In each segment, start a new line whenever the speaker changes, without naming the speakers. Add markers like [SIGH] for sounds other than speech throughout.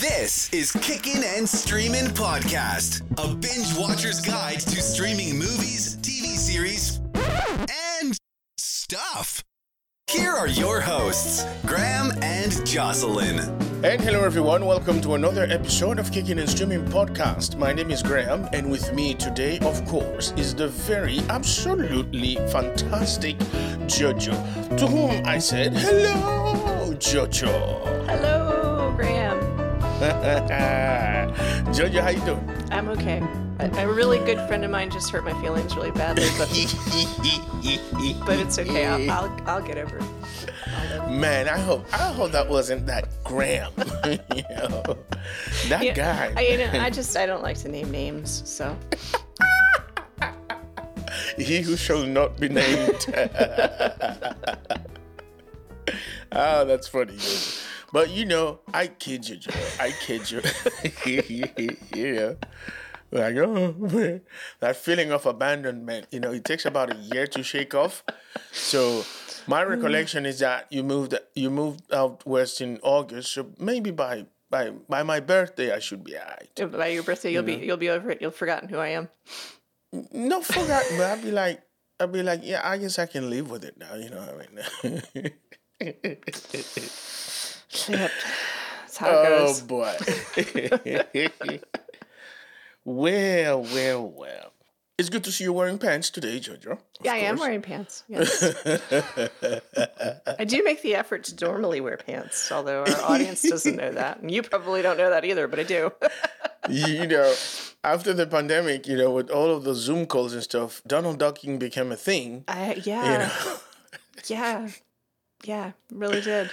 This is Kickin' and Streamin' Podcast, a binge watcher's guide to streaming movies, TV series, and stuff. Here are your hosts, Graham and Jocelyn.
And hello, everyone. Welcome to another episode of Kicking and Streaming Podcast. My name is Graham, and with me today, of course, is the very absolutely fantastic Jojo, to whom I said, Hello, Jojo. [LAUGHS] Jojo, how you doing?
I'm okay. A, a really good friend of mine just hurt my feelings really badly, but [LAUGHS] but it's okay. I'll I'll, I'll get over it.
Man, I hope I hope that wasn't that Graham. [LAUGHS] you know, that
Yeah,
guy.
I, you know, I just I don't like to name names, so
he who shall not be named. oh, that's funny. But you know, I kid you, Joe. I kid you. [LAUGHS] yeah. Like, oh, man. that feeling of abandonment, you know, it takes about a year to shake off. So, my mm. recollection is that you moved you moved out west in August, so maybe by by by my birthday I should be alright.
by your birthday you'll be you'll be over it. You'll forgotten who I am.
No, forgot, but I'd be like, I'd be like, yeah, I guess I can live with it now. You know what I mean? [LAUGHS]
Yep. That's how it
oh boy. [LAUGHS] well, well, well. It's good to see you wearing pants today, Jojo.
Yeah, I am wearing pants. Yes. [LAUGHS] I do make the effort to normally wear pants, although our audience doesn't know that. And you probably don't know that either, but I do. [LAUGHS]
you know, after the pandemic, you know, with all of the Zoom calls and stuff, Donald ducking became a thing.
I,
You
yeah.
know.
Yeah. Yeah. Really did.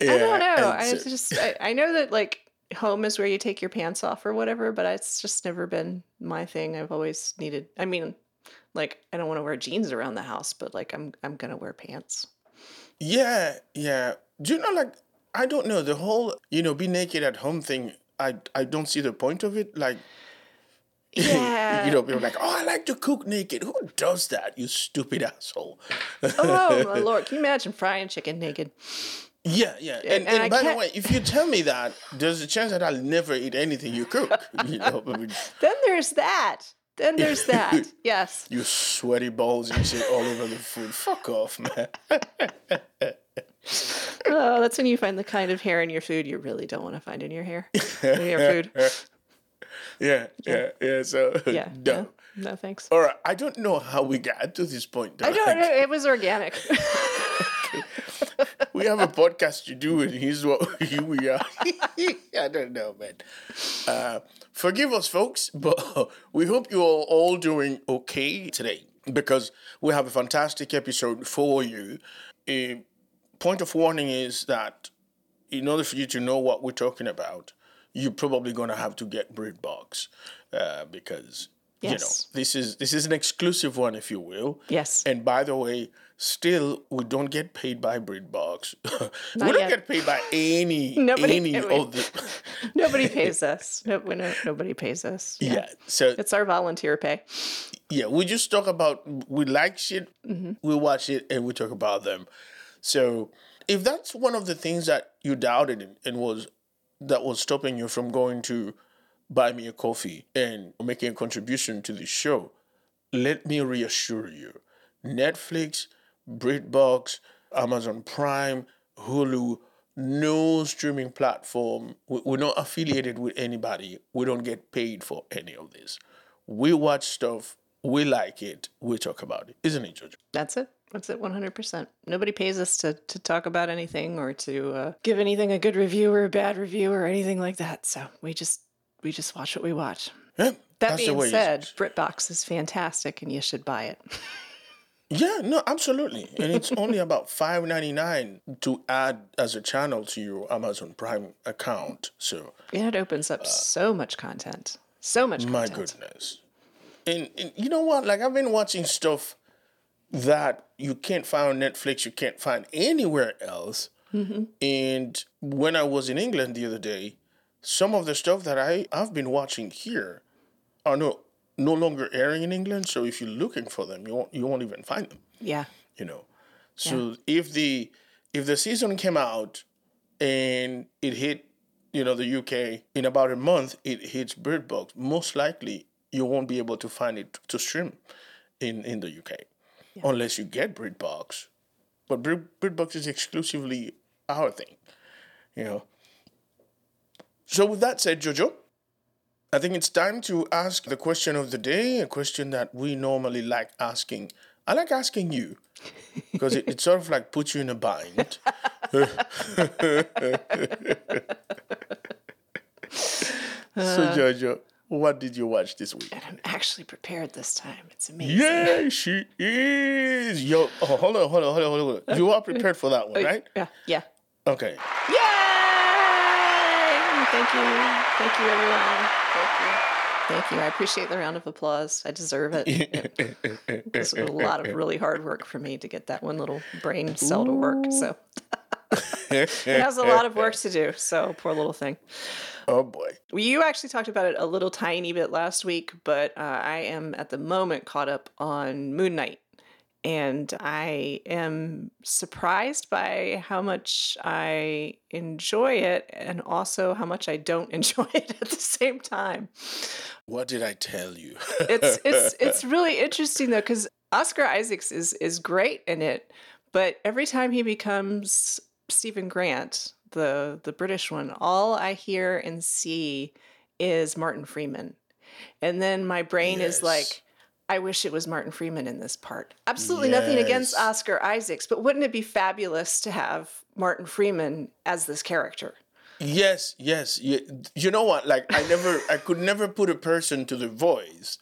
Yeah,
I don't know. I just I, I know that like home is where you take your pants off or whatever, but it's just never been my thing. I've always needed. I mean, like I don't want to wear jeans around the house, but like I'm I'm gonna wear pants.
Yeah, yeah. Do you know, like, I don't know, the whole, you know, be naked at home thing, I, I don't see the point of it. Like, [LAUGHS]
Yeah.
you know, people are like, oh, I like to cook naked. Who does that, you stupid asshole?
oh my [LAUGHS] lord! Can you imagine frying chicken naked?
Yeah, yeah. And,
and
and, by the way, if you tell me that, there's a chance that I'll never eat anything you cook. [LAUGHS] You know, I mean, [LAUGHS]
Then there's that. Then [LAUGHS] there's that. Yes.
you sweaty balls and shit all over the food. Fuck off, man.
Oh, that's when you find the kind of hair in your food you really don't want to find in your hair. In your food.
Yeah, yeah, yeah. So,
Yeah.
no.
No, no thanks.
All right. I don't know how we got to this point.
I don't know. It was organic.
We have a podcast to do, and here's what [LAUGHS] here we are. [LAUGHS] I don't know, man. Uh, forgive us, folks, but [LAUGHS] we hope you're all, all doing okay today because we have a fantastic episode for you. A point of warning is that in order for you to know what we're talking about, you're probably going to have to get BritBox uh, because you know this is this is an exclusive one, if you will.
Yes.
And by the way, still we don't get paid by BritBox. [LAUGHS] we don't
yet.
get paid by any [LAUGHS]
Nobody-
any
I mean-
of the [LAUGHS]
Nobody pays us. No, we no, nobody pays us.
yeah. So
It's our volunteer pay.
yeah, we just talk about we like shit,
Mm-hmm.
we watch it, and we talk about them. So if that's one of the things that you doubted and was that was stopping you from going to buy me a coffee and making a contribution to the show, let me reassure you, Netflix, BritBox, Amazon Prime, Hulu, no streaming platform. we- We're not affiliated with anybody. We don't get paid for any of this. We watch stuff. We like it. We talk about it, isn't it, George?
That's it. That's it. One hundred percent. Nobody pays us to to talk about anything or to uh, give anything a good review or a bad review or anything like that. So we just we just watch what we watch.
Yeah,
That being said. BritBox is fantastic and you should buy it. [LAUGHS]
Yeah, no, absolutely. And it's only about five ninety nine to add as a channel to your Amazon Prime account. So
And it opens up so much content. So much
Uh, my
content.
goodness. And, and you know what? Like I've been watching stuff that you can't find on Netflix, you can't find anywhere else. And when I was in England the other day, some of the stuff that I, I've been watching here are no no longer airing in England. So if you're looking for them, you won't you won't even find them.
Yeah.
You know. So if the if the season came out and it hit you know, the UK, in about a month, it hits BritBox. Most likely, you won't be able to find it to stream in, in the UK unless you get BritBox. But Brit- BritBox is exclusively our thing, you know. So, with that said, Jojo, I think it's time to ask the question of the day, a question that we normally like asking. I like asking you because it, it sort of like puts you in a bind. [LAUGHS] so, Jojo, what did you watch this week?
And I'm actually prepared this time. It's amazing.
Yeah, she is. Yo, oh, hold on, hold on, hold on, hold on. You are prepared for that one, oh, right?
Yeah. Yeah.
Okay.
Yay! Thank you. Thank you, everyone. Thank you. Thank you. I appreciate the round of applause. I deserve it. [LAUGHS] It was a lot of really hard work for me to get that one little brain cell to work. So [LAUGHS] it has a lot of work to do. So poor little thing.
Oh boy.
You actually talked about it a little tiny bit last week, but uh, I am at the moment caught up on Moon Knight. And I am surprised by how much I enjoy it and also how much I don't [LAUGHS] enjoy it at the same time.
What did I tell you?
It's it's [LAUGHS] it's really interesting though cuz Oscar Isaacs is is great in it, but every time he becomes Steven Grant, the the British one, all I hear and see is Martin Freeman. And then my brain is like I wish it was Martin Freeman in this part. Absolutely nothing against Oscar Isaacs, but wouldn't it be fabulous to have Martin Freeman as this character?
Yes, yes. You, you know what? Like I never, I could never put a person to the voice,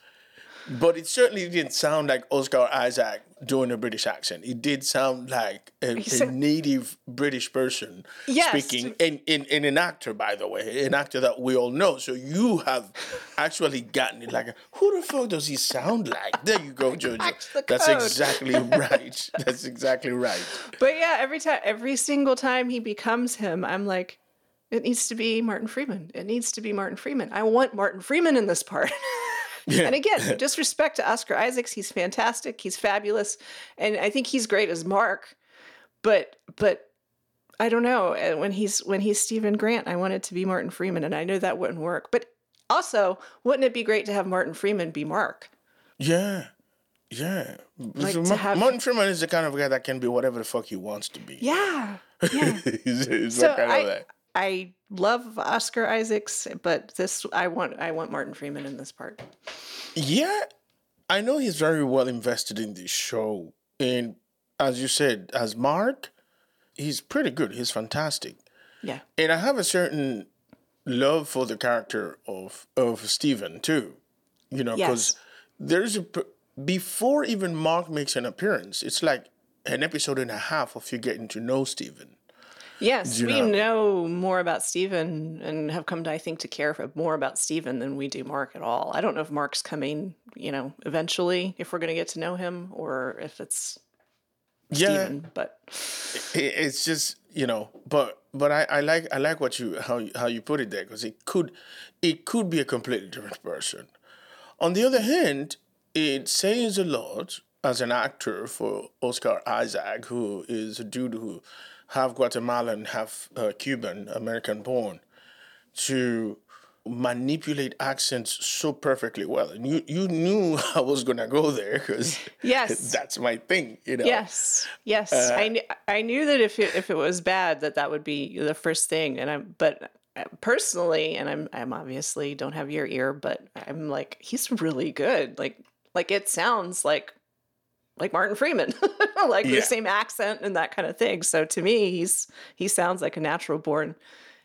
but it certainly didn't sound like Oscar Isaac doing a British accent. It did sound like a, a native British person
Yes.
speaking, and, and, and an actor, by the way, an actor that we all know. So you have actually gotten it. Like, who the fuck does he sound like? There you go, [LAUGHS] Jojo. That's exactly [LAUGHS] right. That's exactly right.
But yeah, every time, every single time he becomes him, I'm like, it needs to be Martin Freeman. It needs to be Martin Freeman. I want Martin Freeman in this part. [LAUGHS] and again, [LAUGHS] disrespect to Oscar Isaacs, he's fantastic. He's fabulous, and I think he's great as Mark. But but I don't know uh, when he's when he's Steven Grant. I wanted to be Martin Freeman, and I know that wouldn't work. But also, wouldn't it be great to have Martin Freeman be Mark?
Yeah. Yeah.
Like
So Ma-
have-
Martin Freeman is the kind of guy that can be whatever the fuck he wants to be.
Yeah, [LAUGHS] yeah.
he's, he's
so
that kind
I. I love Oscar Isaacs, but this I want I want Martin Freeman in this part.
Yeah. I know he's very well invested in this show. And as you said, as Mark, he's pretty good. He's fantastic.
Yeah.
And I have a certain love for the character of of Steven too. You know, because
Yes.
there's a before even Mark makes an appearance, it's like an episode and a half of you getting to know Steven.
Yes, we
know.
know more about Steven and have come to I think to care for more about Steven than we do Mark at all. I don't know if Mark's coming, you know, eventually if we're going to get to know him or if it's
Yeah,
Steven, but
it's just you know but but I, I like i like what you how you, how you put it there because it could it could be a completely different person on the other hand it says a lot as an actor for oscar isaac who is a dude who half guatemalan half uh, cuban american born to manipulate accents so perfectly well and you you knew [LAUGHS] i was gonna go there because [LAUGHS]
Yes.
that's my thing you know
Yes, yes. I knew I knew that if it, if it was bad, that that would be the first thing. And I'm, but uh, personally, and I'm I'm obviously don't have your ear, but I'm like he's really good. Like like it sounds like like Martin Freeman, [LAUGHS] like
Yeah.
the same accent and that kind of thing. So to me, he's he sounds like a natural born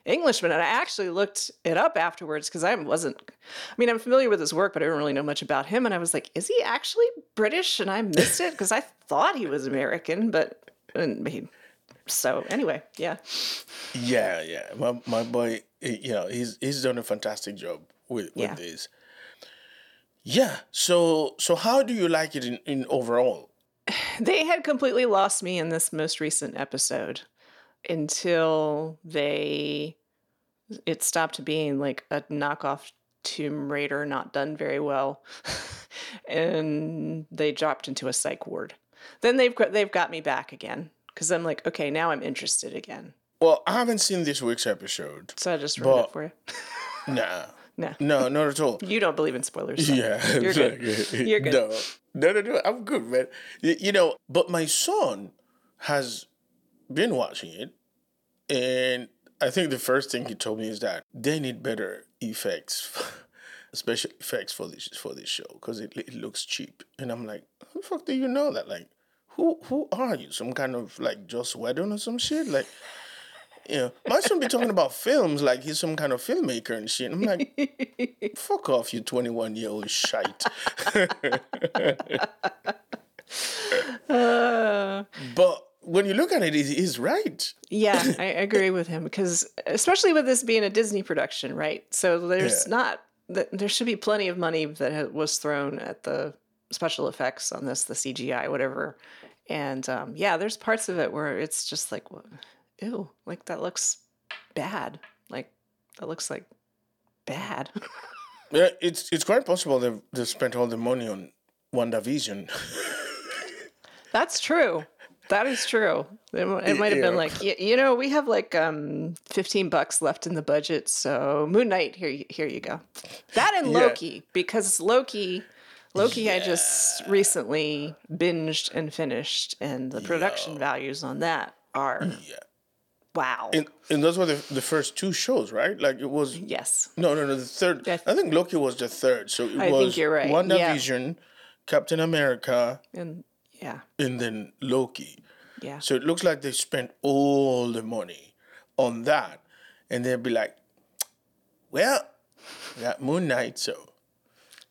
Englishman. And I actually looked it up afterwards because I wasn't. I mean, I'm familiar with his work, but I don't really know much about him. And I was like, is he actually British? And I missed it because I thought he was American, but he, so anyway, yeah.
Yeah, yeah. My my boy, you know, he's he's done a fantastic job with with
Yeah.
this. Yeah. So so how do you like it in, in overall? [SIGHS]
They had completely lost me in this most recent episode until they it stopped being like a knockoff Tomb Raider not done very well [LAUGHS] and they dropped into a psych ward. Then they've got, they've got me back again cuz I'm like okay, now I'm interested again.
Well, I haven't seen this week's episode.
So I just ruined
But-
it for you. [LAUGHS]
Nah.
No.
No, not at all.
You don't believe in spoilers. so
Yeah,
You're good. You're good.
No, no, no, no. I'm good, man. You know, but my son has been watching it, and I think the first thing he told me is that they need better effects, [LAUGHS] special effects for this for this show because it, it looks cheap. And I'm like, how the fuck do you know that? Like, who who are you? Some kind of like Joss Whedon or some shit? Like. You know, my son be talking about films like he's some kind of filmmaker and shit. I'm like, [LAUGHS] fuck off, you 21 year old shite.
Uh,
But when you look at it, he's right.
yeah, [LAUGHS] I agree with him because, especially with this being a Disney production, right? So there's
Yeah.
not there should be plenty of money that was thrown at the special effects on this, the CGI, whatever. And um, yeah, there's parts of it where it's just like, ew, like that looks bad. Like that looks like bad. [LAUGHS]
Yeah, it's it's quite possible they've, they've spent all the money on WandaVision. [LAUGHS]
That's true. That is true. It, it might have been like, y- you know, we have like um 15 bucks left in the budget, so Moon Knight, here you, here you go. That and
Yeah.
Loki, because Loki, Loki, I just recently binged and finished, and the production values on that are
yeah.
Wow.
And, and those were the, the first two shows, right? Like it was.
yes.
No, no, no. The third.
I-
I think Loki was the third. So it
I think
was
you're right, yeah.
WandaVision, Captain America,
And yeah,
and then Loki.
yeah.
So it looks like they spent all the money on that. And they'd be like, well, we got Moon Knight, so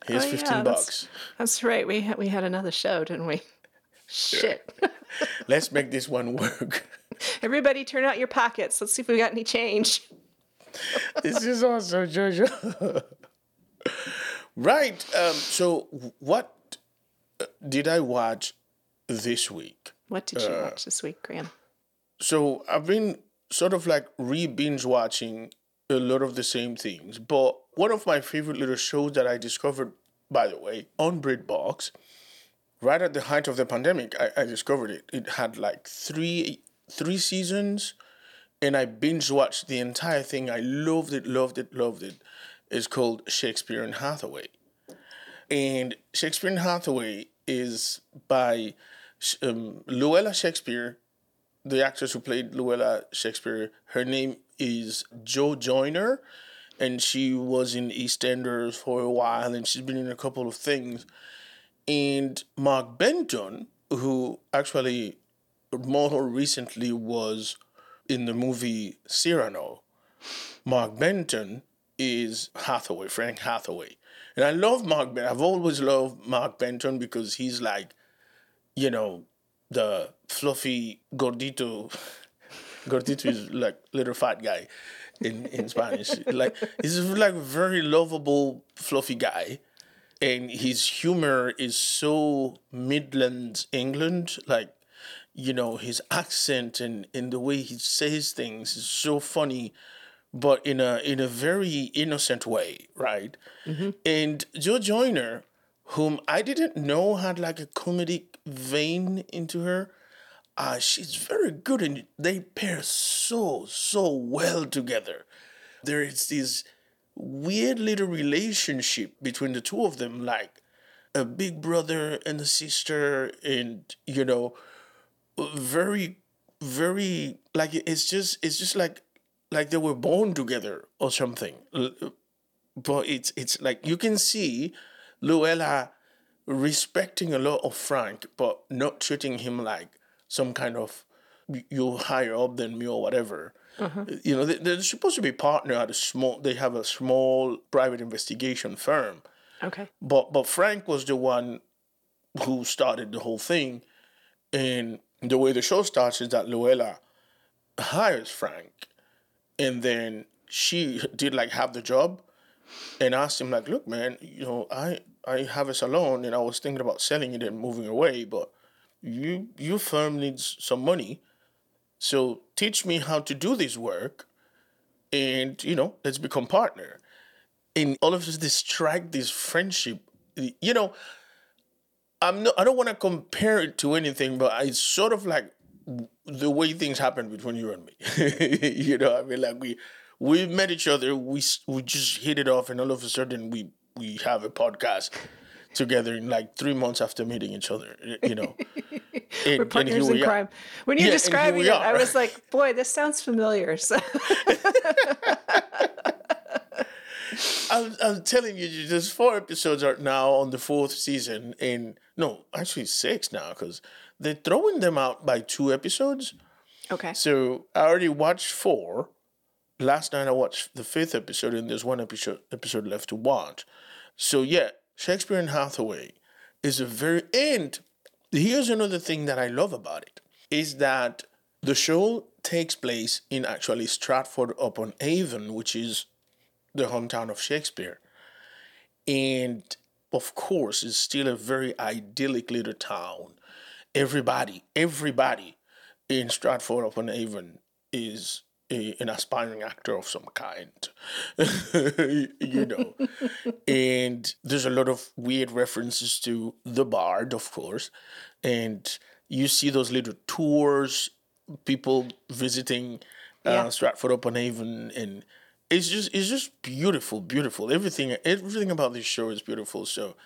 here's
Oh, yeah,
15
that's-
bucks.
That's right. We had, we had another show, didn't we? [LAUGHS] Shit. [LAUGHS]
Let's make this one work. [LAUGHS]
Everybody turn out your pockets. Let's see if we got any change. [LAUGHS]
this is awesome, Jojo. [LAUGHS] right. Um, so, what uh, did I watch this week?
What did you watch this week, Graham?
So, I've been sort of like re binge watching a lot of the same things. But one of my favorite little shows that I discovered, by the way, on BritBox, right at the height of the pandemic, I, I discovered it. It had like three three seasons, and I binge watched the entire thing. I loved it, loved it, loved it. It's called Shakespeare and Hathaway, and Shakespeare and Hathaway is by um, Luella Shakespeare, the actress who played Luella Shakespeare. Her name is Jo Joyner, and she was in EastEnders for a while, and she's been in a couple of things. And Mark Benton, who actually more recently was in the movie Cyrano, Mark Benton is Hathaway, Frank Hathaway. And I love Mark Benton. I've always loved Mark Benton because he's like, you know, the fluffy gordito. [LAUGHS] Gordito is like little fat guy in, in Spanish. [LAUGHS] like he's like very lovable, fluffy guy and his humor is so Midlands England, like you know his accent and, and the way he says things is so funny, but in a in a very innocent way, right? And Jo Joyner, whom I didn't know had like a comedic vein into her, uh, she's very good and they pair so so well together. There is this weird little relationship between the two of them, like a big brother and a sister, and you know, very, very like it's just it's just like like they were born together or something. But it's it's like you can see Luella respecting a lot of Frank, but not treating him like some kind of you're higher up than me or whatever. Mm-hmm. You know, they, they're supposed to be partner at a small. They have a small private investigation firm,
Okay.
but but Frank was the one who started the whole thing, and the way the show starts is that Luella hires Frank, and then she did like have the job, and asked him like, look, man, you know, I I have a salon, and I was thinking about selling it and moving away, but you your firm needs some money, so teach me how to do this work, and you know, let's become partner. And all of this strike this friendship, you know. I'm not. I don't want to compare it to anything, but it's sort of like the way things happen between you and me. [LAUGHS] you know, I mean, like we we met each other, we we just hit it off, and all of a sudden we we have a podcast together in like three months after meeting each other. You know, [LAUGHS] and,
We're partners in
are.
crime. When you're
here
describing
we
it, I
are.
was like, boy, this sounds familiar. So [LAUGHS]
I'm, I'm telling you, there's four episodes are now on the fourth season, and no, actually six now because they're throwing them out by two episodes.
Okay.
So I already watched four. Last night I watched the fifth episode, and there's one episode episode left to watch. So yeah, Shakespeare and Hathaway is a very and here's another thing that I love about it is that the show takes place in actually Stratford upon Avon, which is the hometown of Shakespeare. And of course, it's still a very idyllic little town. Everybody, everybody in Stratford upon Avon is a, an aspiring actor of some kind, [LAUGHS] you know. and there's a lot of weird references to the Bard, of course. And you see those little tours, people visiting uh,
Yeah.
Stratford upon Avon, and it's just it's just beautiful, beautiful. Everything everything about this show is beautiful. So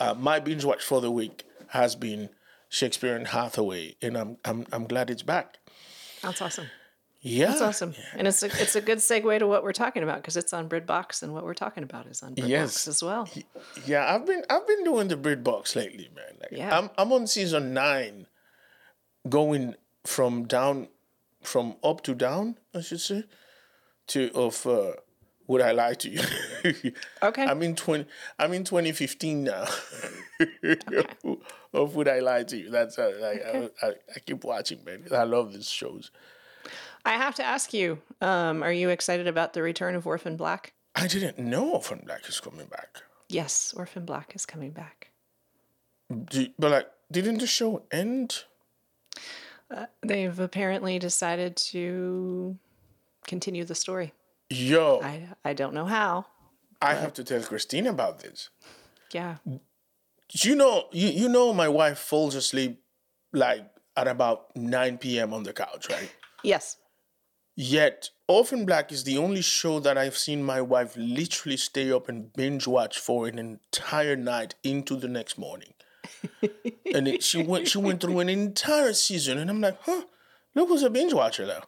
uh, my binge watch for the week has been Shakespeare and Hathaway, and I'm I'm I'm glad it's back.
That's awesome.
Yeah,
That's awesome. And it's a, it's a good segue to what we're talking about because it's on BritBox and what we're talking about is on BritBox
Yes.
as well.
Yeah, I've been I've been doing the Brit box lately, man. Like,
Yeah.
I'm I'm on season nine, going from down, from up to down, I should say, to of uh, would I lie to you? [LAUGHS]
Okay.
I'm in twenty. I'm in 2015 now. [LAUGHS] of would I lie to you? That's uh, like I, I, I keep watching, man. I love these shows.
I have to ask you, um, are you excited about the return of Orphan Black?
I didn't know Orphan Black is coming back.
Yes, Orphan Black is coming back.
Do, but like, didn't the show end?
They've apparently decided to continue the story.
Yo,
I I don't know how.
I have to tell Christine about this.
Yeah.
You know, you, you know, my wife falls asleep like at about 9 p.m. on the couch, right?
Yes.
Yet, Orphan Black is the only show that I've seen my wife literally stay up and binge watch for an entire night into the next morning. [LAUGHS] and it, she went she went through an entire season, and I'm like, huh, look who's a binge watcher now.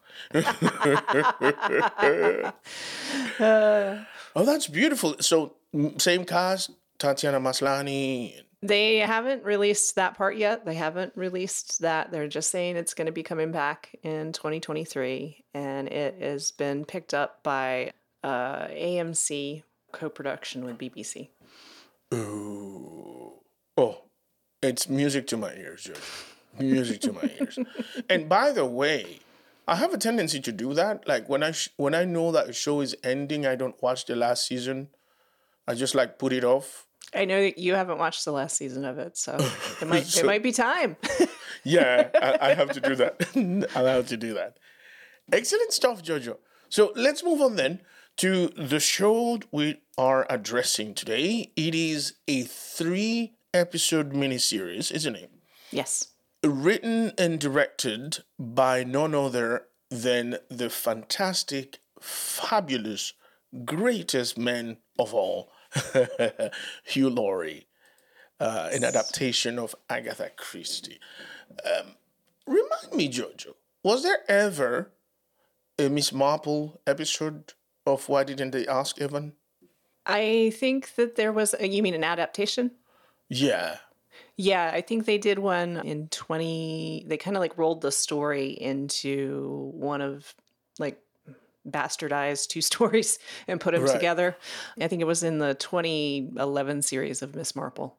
oh, that's beautiful. So, same cast, Tatiana Maslany.
They haven't released that part yet. They haven't released that. They're just saying it's going to be coming back in 2023, and it has been picked up by uh, AMC co-production with BBC.
Ooh. Oh, it's music to my ears, George. Music to my ears. And by the way, I have a tendency to do that. Like when I sh- when I know that a show is ending, I don't watch the last season. I just like put it off.
I know that you haven't watched the last season of it, so it might [LAUGHS] it might be time. [LAUGHS]
Yeah, I, I have to do that. [LAUGHS] I have to do that. Excellent stuff, Jojo. So let's move on then to the show we are addressing today. It is a three episode miniseries, isn't it?
yes.
Written and directed by none other than the fantastic, fabulous, greatest man of all, [LAUGHS] Hugh Laurie, uh, an adaptation of Agatha Christie. Um, remind me, Jojo, was there ever a Miss Marple episode of Why Didn't They Ask Evan?
I think that there was. A, you mean an adaptation?
Yeah.
Yeah, I think they did one in 20 they kind of like rolled the story into one of like bastardized two [LAUGHS] stories and put them
Right.
together. I think it was in the 2011 series of Miss Marple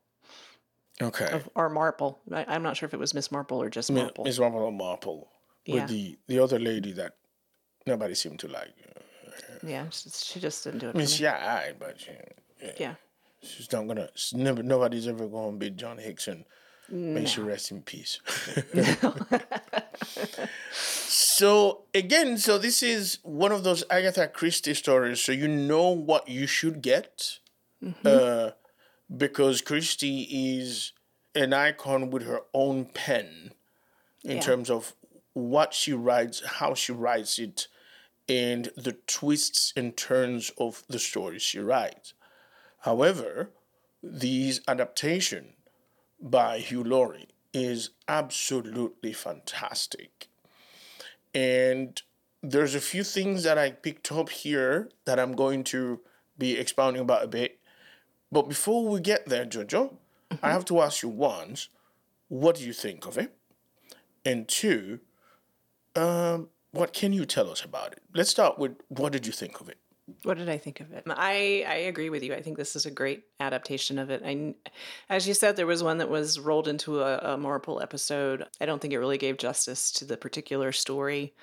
Okay.
or Marple. I, I'm not sure if it was Miss Marple or just Marple.
Miss Marple or Marple.
Yeah.
The, the other lady that nobody seemed to like.
Yeah, she, she just didn't do it
I mean,
for me.
she alright, but she,
Yeah.
She's not gonna. She's never. Nobody's ever gonna beat Joan Hickson. May she rest in peace. [LAUGHS] so again, so this is one of those Agatha Christie stories. So you know what you should get, uh, because Christie is an icon with her own pen in
Yeah.
terms of what she writes, how she writes it, and the twists and turns of the stories she writes. However, this adaptation by Hugh Laurie is absolutely fantastic. And there's a few things that I picked up here that I'm going to be expounding about a bit. But before we get there, Jojo, mm-hmm. I have to ask you once, what do you think of it? And two, um, what can you tell us about it? Let's start with what did you think of it?
What did I think of it? I, I agree with you. I think this is a great adaptation of it. I, as you said, there was one that was rolled into a, a Marple episode. I don't think it really gave justice to the particular story.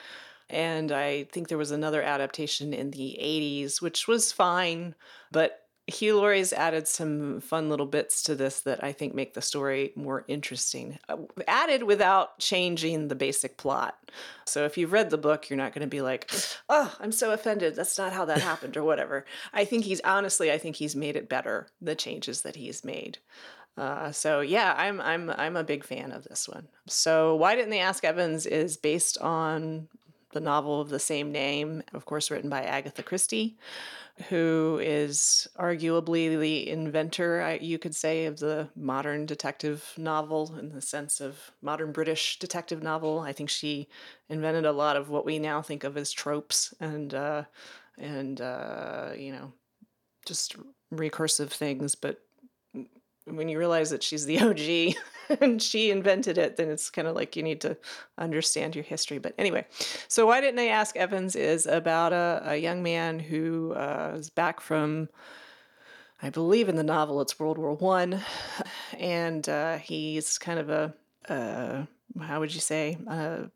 And I think there was another adaptation in the 80s, which was fine, but Hugh Laurie's added some fun little bits to this that I think make the story more interesting. Uh, added without changing the basic plot. So if you've read the book, you're not going to be like, "Oh, I'm so offended. That's not how that happened," or whatever. I think he's honestly, I think he's made it better. The changes that he's made. Uh, so yeah, I'm I'm I'm a big fan of this one. So why didn't they ask Evans is based on the novel of the same name, of course, written by Agatha Christie who is arguably the inventor, you could say, of the modern detective novel in the sense of modern British detective novel. I think she invented a lot of what we now think of as tropes and uh, and uh, you know just recursive things, but when you realize that she's the OG [LAUGHS] and she invented it, then it's kind of like you need to understand your history. But anyway, so why didn't I ask Evans is about a, a young man who uh, is back from, I believe in the novel it's World War One, [SIGHS] and uh, he's kind of a, uh, how would you say, a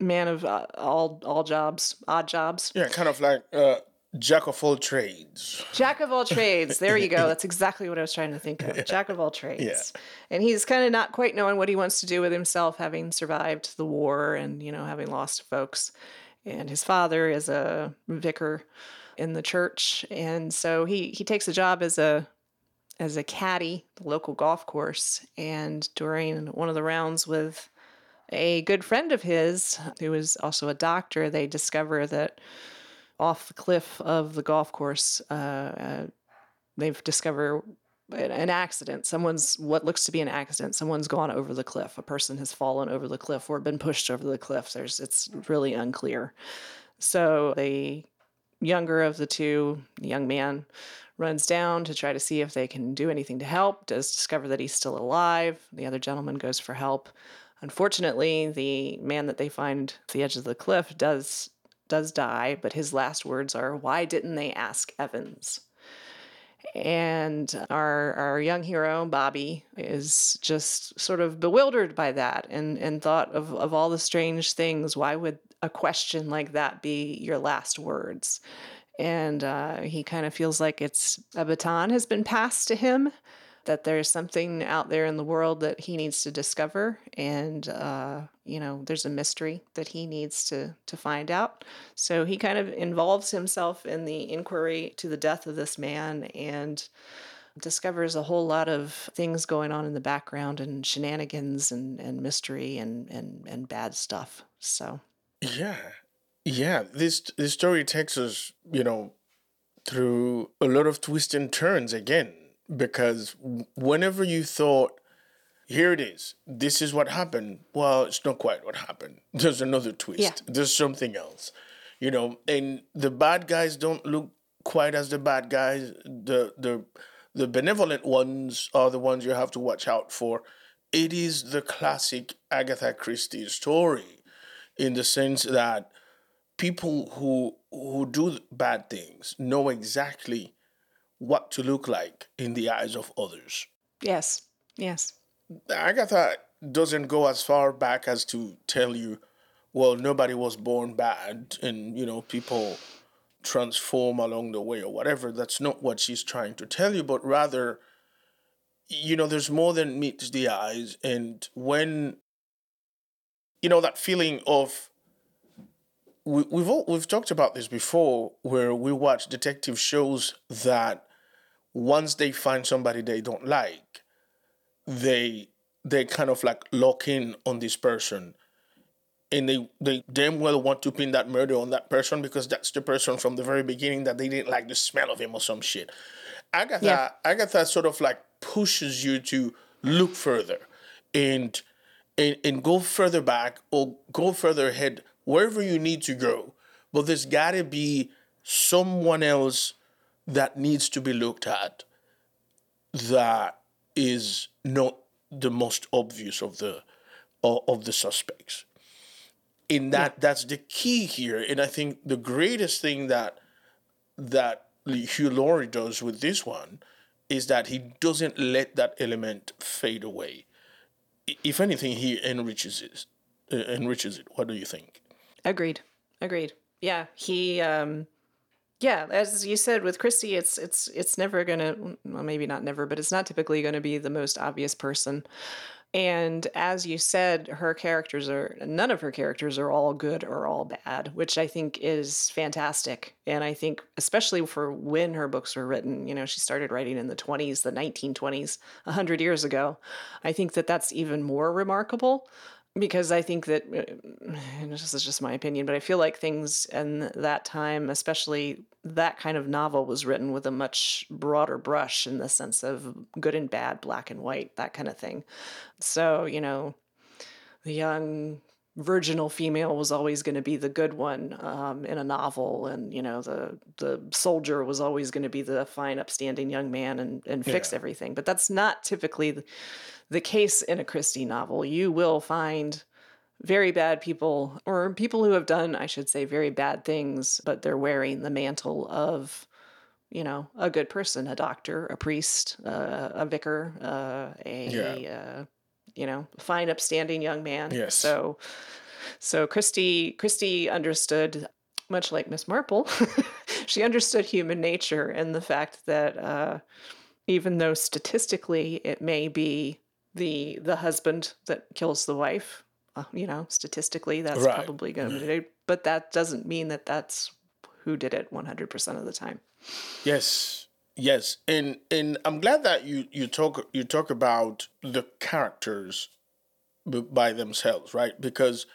man of uh, all all jobs, odd jobs.
Yeah, kind of like uh, Jack of all trades.
Jack of all trades. There you go. [LAUGHS] That's exactly what I was trying to think of. Jack of all trades. Yeah. And he's kind of not quite knowing what he wants to do with himself, having survived the war and, you know, having lost folks. And his father is a vicar in the church. And so he, he takes a job as a as a caddy, the local golf course. And during one of the rounds with a good friend of his, who is also a doctor, they discover that off the cliff of the golf course. Uh, uh, they've discovered an accident. Someone's what looks to be an accident. Someone's gone over the cliff. A person has fallen over the cliff or been pushed over the cliff. There's it's really unclear. So the younger of the two, the young man, runs down to try to see if they can do anything to help. Does discover that he's still alive. The other gentleman goes for help. Unfortunately, the man that they find at the edge of the cliff does does die, but his last words are, Why didn't they ask Evans? And our, our young hero, Bobby, is just sort of bewildered by that and, and thought of, of all the strange things. Why would a question like that be your last words? And uh, he kind of feels like it's a baton has been passed to him that there's something out there in the world that he needs to discover and uh, you know there's a mystery that he needs to to find out. So he kind of involves himself in the inquiry to the death of this man and discovers a whole lot of things going on in the background and shenanigans and, and mystery and, and, and bad stuff. So.
Yeah. Yeah. This this story takes us you know through a lot of twists and turns again because whenever you thought, here it is, this is what happened, well, it's not quite what happened. [LAUGHS] There's another twist, yeah. there's something else, you know, and the bad guys don't look quite as the bad guys. The, the, the benevolent ones are the ones you have to watch out for. It is the classic Agatha Christie story in the sense that people who who do bad things know exactly what to look like in the eyes of others.
Yes, yes.
Agatha doesn't go as far back as to tell you, well, nobody was born bad and, you know, people transform along the way or whatever. That's not what she's trying to tell you, but rather, you know, there's more than meets the eyes. And when, you know, that feeling of, we, we've all, we've talked about this before, where we watch detective shows that once they find somebody they don't like, they they kind of like lock in on this person and they they damn well want to pin that murder on that person because that's the person from the very beginning that they didn't like the smell of him or some shit. Agatha
Yeah.
Agatha sort of like pushes you to look further and and and go further back or go further ahead wherever you need to go. But there's gotta be someone else that needs to be looked at that is not the most obvious of the of of the suspects. In that that's the key here. And I think the greatest thing that that Hugh Laurie does with this one is that he doesn't let that element fade away. If anything, he enriches it. uh, Enriches it. What do you think?
Agreed. Agreed. Yeah, he um yeah, as you said with Christie, it's it's it's never going to mm, well maybe not never, but it's not typically to be the most obvious person. And as you said, her characters are none of her characters are all good or all bad, which I think is fantastic. And I think especially for when her books were written, you know, she started writing in the 20s, the 1920s, 100 years ago. I think that that's even more remarkable because I think that uh, and this is just my opinion, but I feel like things in that time, especially that kind of novel, was written with a much broader brush in the sense of good and bad, black and white, that kind of thing. So, you know, the young virginal female was always going to be the good one um, in a novel, and you know, the the soldier was always going to be the fine, upstanding young man and and fix
Yeah.
everything. But that's not typically the, the case in a Christie novel. You will find very bad people, or people who have done, I should say, very bad things, but they're wearing the mantle of, you know, a good person, a doctor, a priest, uh, a vicar, uh, a,
Yeah.
uh, you know, fine, upstanding young man.
Yes.
So, so Christie, Christie understood, much like Miss Marple, [LAUGHS] she understood human nature and the fact that uh, even though statistically it may be the the husband that kills the wife, uh, you know, statistically that's
Right.
probably going to be, it, but that doesn't mean that that's who did it 100% of the time.
Yes, yes, and and I'm glad that you you talk you talk about the characters b- by themselves, right? Because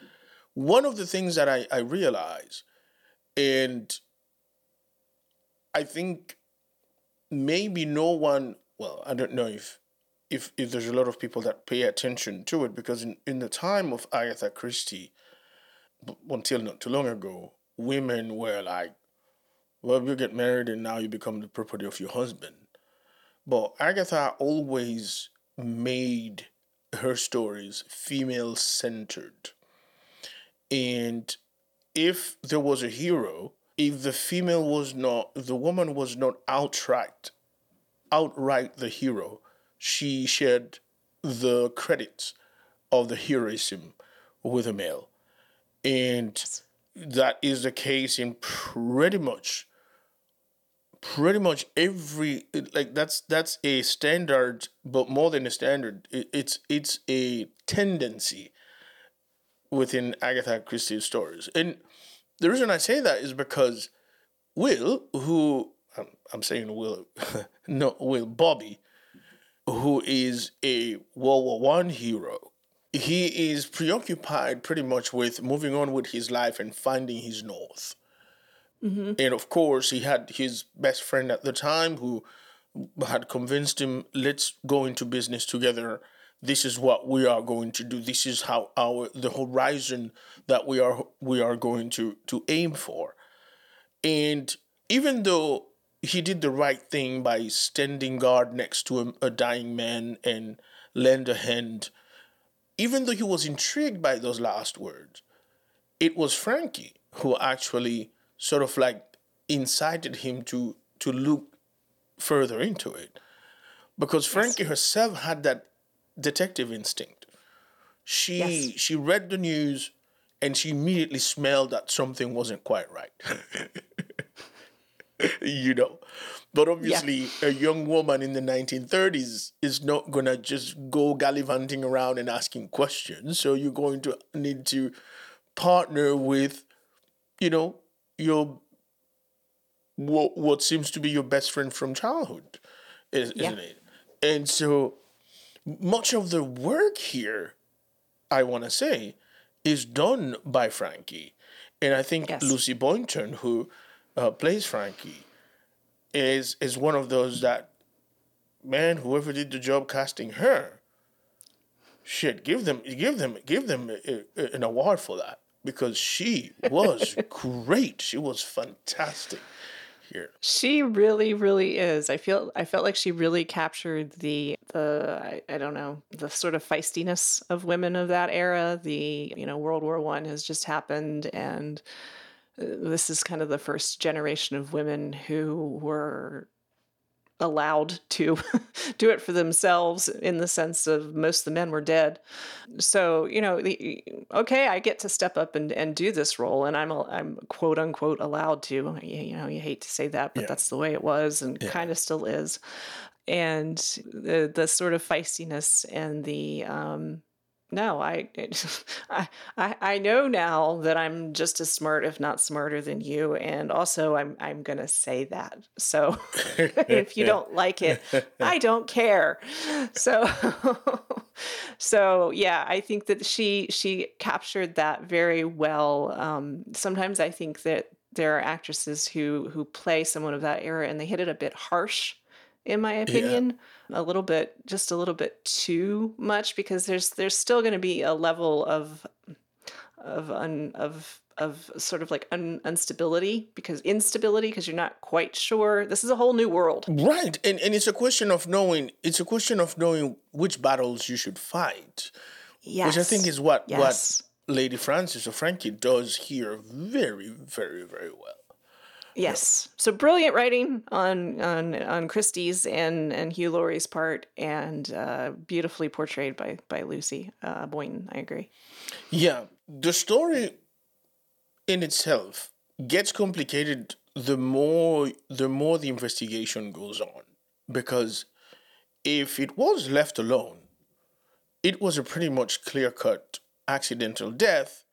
one of the things that I I realize, and I think maybe no one, well, I don't know if if if there's a lot of people that pay attention to it because in in the time of Agatha Christie, until not too long ago, women were like well, you get married and now you become the property of your husband. But Agatha always made her stories female centered. And if there was a hero, if the female was not, the woman was not outright, outright the hero, she shared the credits of the heroism with a male. And that is the case in pretty much pretty much every like that's that's a standard but more than a standard it, it's it's a tendency within agatha christie's stories and the reason i say that is because will who i'm, I'm saying will [LAUGHS] no will bobby who is a world war one hero he is preoccupied pretty much with moving on with his life and finding his north. Mm-hmm. And of course, he had his best friend at the time who had convinced him, let's go into business together. This is what we are going to do. This is how our the horizon that we are we are going to to aim for. And even though he did the right thing by standing guard next to a, a dying man and lend a hand, even though he was intrigued by those last words, it was Frankie who actually sort of like incited him to to look further into it. Because Frankie herself had that detective instinct. She
Yes.
she read the news and she immediately smelled that something wasn't quite right. [LAUGHS] [LAUGHS] you know. But obviously, a young woman in the 1930s is not going to just go gallivanting around and asking questions. So you're going to need to partner with, you know, your what, what seems to be your best friend from childhood, is,
Yeah.
isn't it? And so much of the work here, I want to say, is done by Frankie. And I think
Yes.
Lucy Boynton, who uh, plays Frankie, is is one of those that man, whoever did the job casting her, shit, give them give them give them a, a- an award for that because she was [LAUGHS] great. She was fantastic here.
She really, really is. I feel I felt like she really captured the the I, I don't know the sort of feistiness of women of that era. The you know World War One has just happened, and this is kind of the first generation of women who were allowed to [LAUGHS] do it for themselves in the sense of most of the men were dead. So you know the, okay i get to step up and, and do this role and i'm a, i'm quote unquote allowed to. You, you know you hate to say that but
Yeah.
that's the way it was and kind of still is. And the the sort of feistiness and the um no I, [LAUGHS] I i i know now that i'm just as smart if not smarter than you and also i'm i'm gonna say that. So [LAUGHS] if you don't like it [LAUGHS] i don't care. So so yeah i think that she she captured that very well. Um sometimes i think that there are actresses who who play someone of that era and they hit it a bit harsh in my opinion a little bit just a little bit too much because there's there's still going to be a level of of un, of of sort of like un, instability because instability because you're not quite sure this is a whole new world
Right, and and it's a question of knowing. It's a question of knowing which battles you should fight,
yes
which I think is what
Yes.
what Lady Frances or Frankie does here very, very, very well.
Yes. So brilliant writing on on on Christie's and and Hugh Laurie's part, and uh, beautifully portrayed by by Lucy uh, Boynton. I agree.
Yeah, the story in itself gets complicated the more the more the investigation goes on because if it was left alone it was a pretty much clear-cut accidental death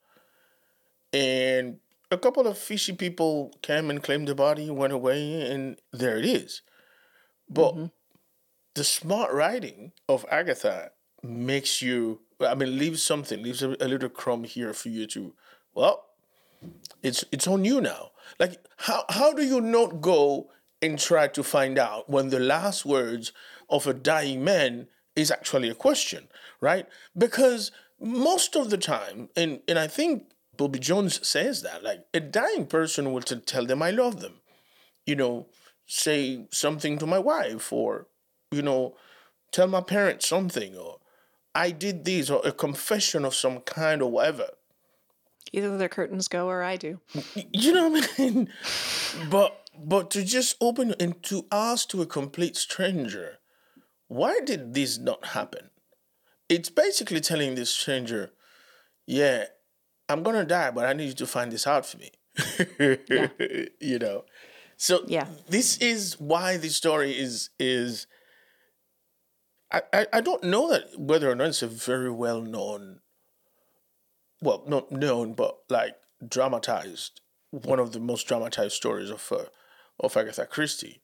and a couple of fishy people came and claimed the body went away and there it is. But mm-hmm. the smart writing of agatha makes you i mean leaves something leaves a, a little crumb here for you to well it's it's on you now. Like how how do you not go and try to find out when the last words of a dying man is actually a question right? Because most of the time and and i think bobby jones says that like a dying person will t- tell them i love them you know say something to my wife or you know tell my parents something or i did this or a confession of some kind or whatever
Either the curtains go or I do.
you know what I mean? [LAUGHS] but but to just open and to ask to a complete stranger, why did this not happen? It's basically telling this stranger, yeah, I'm gonna die, but I need you to find this out for me. [LAUGHS] you know. So
Yeah.
this is why the story is is I, I, I don't know that whether or not it's a very well known well, not known, but like dramatized, one of the most dramatized stories of uh, of Agatha Christie.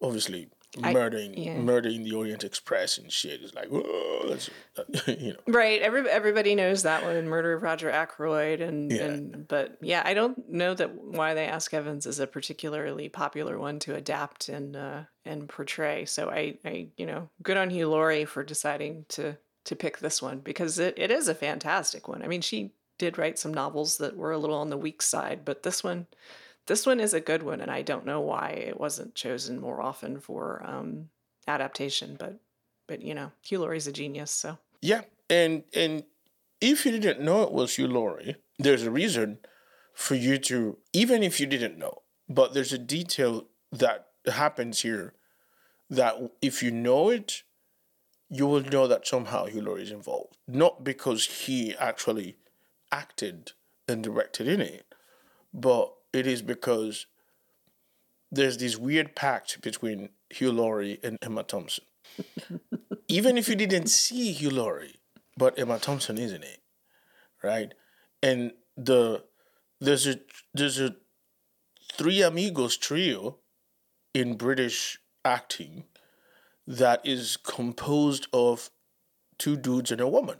Obviously,
I-
murdering
yeah.
murdering the Orient Express and shit is like, whoa, that's, [LAUGHS] you know.
Right. Every, everybody knows that one, Murder of Roger Ackroyd, and
Yeah.
and but yeah, I don't know that why they ask Evans is a particularly popular one to adapt and uh, and portray. So I, I you know, good on Hugh Laurie for deciding to to pick this one because it, it is a fantastic one. I mean, she did write some novels that were a little on the weak side, but this one this one is a good one, and I don't know why it wasn't chosen more often for um, adaptation. But but you know, Hugh Laurie's a genius, so.
Yeah, and and if you didn't know it was Hugh Laurie, there's a reason for you to, even if you didn't know, but there's a detail that happens here that if you know it, you will know that somehow Hugh Laurie is involved. Not because he actually acted and directed in it, but it is because there's this weird pact between Hugh Laurie and Emma Thompson. [LAUGHS] Even if you didn't see Hugh Laurie, but Emma Thompson is in it, right? And the there's a there's a three amigos trio in British acting that is composed of two dudes and a woman,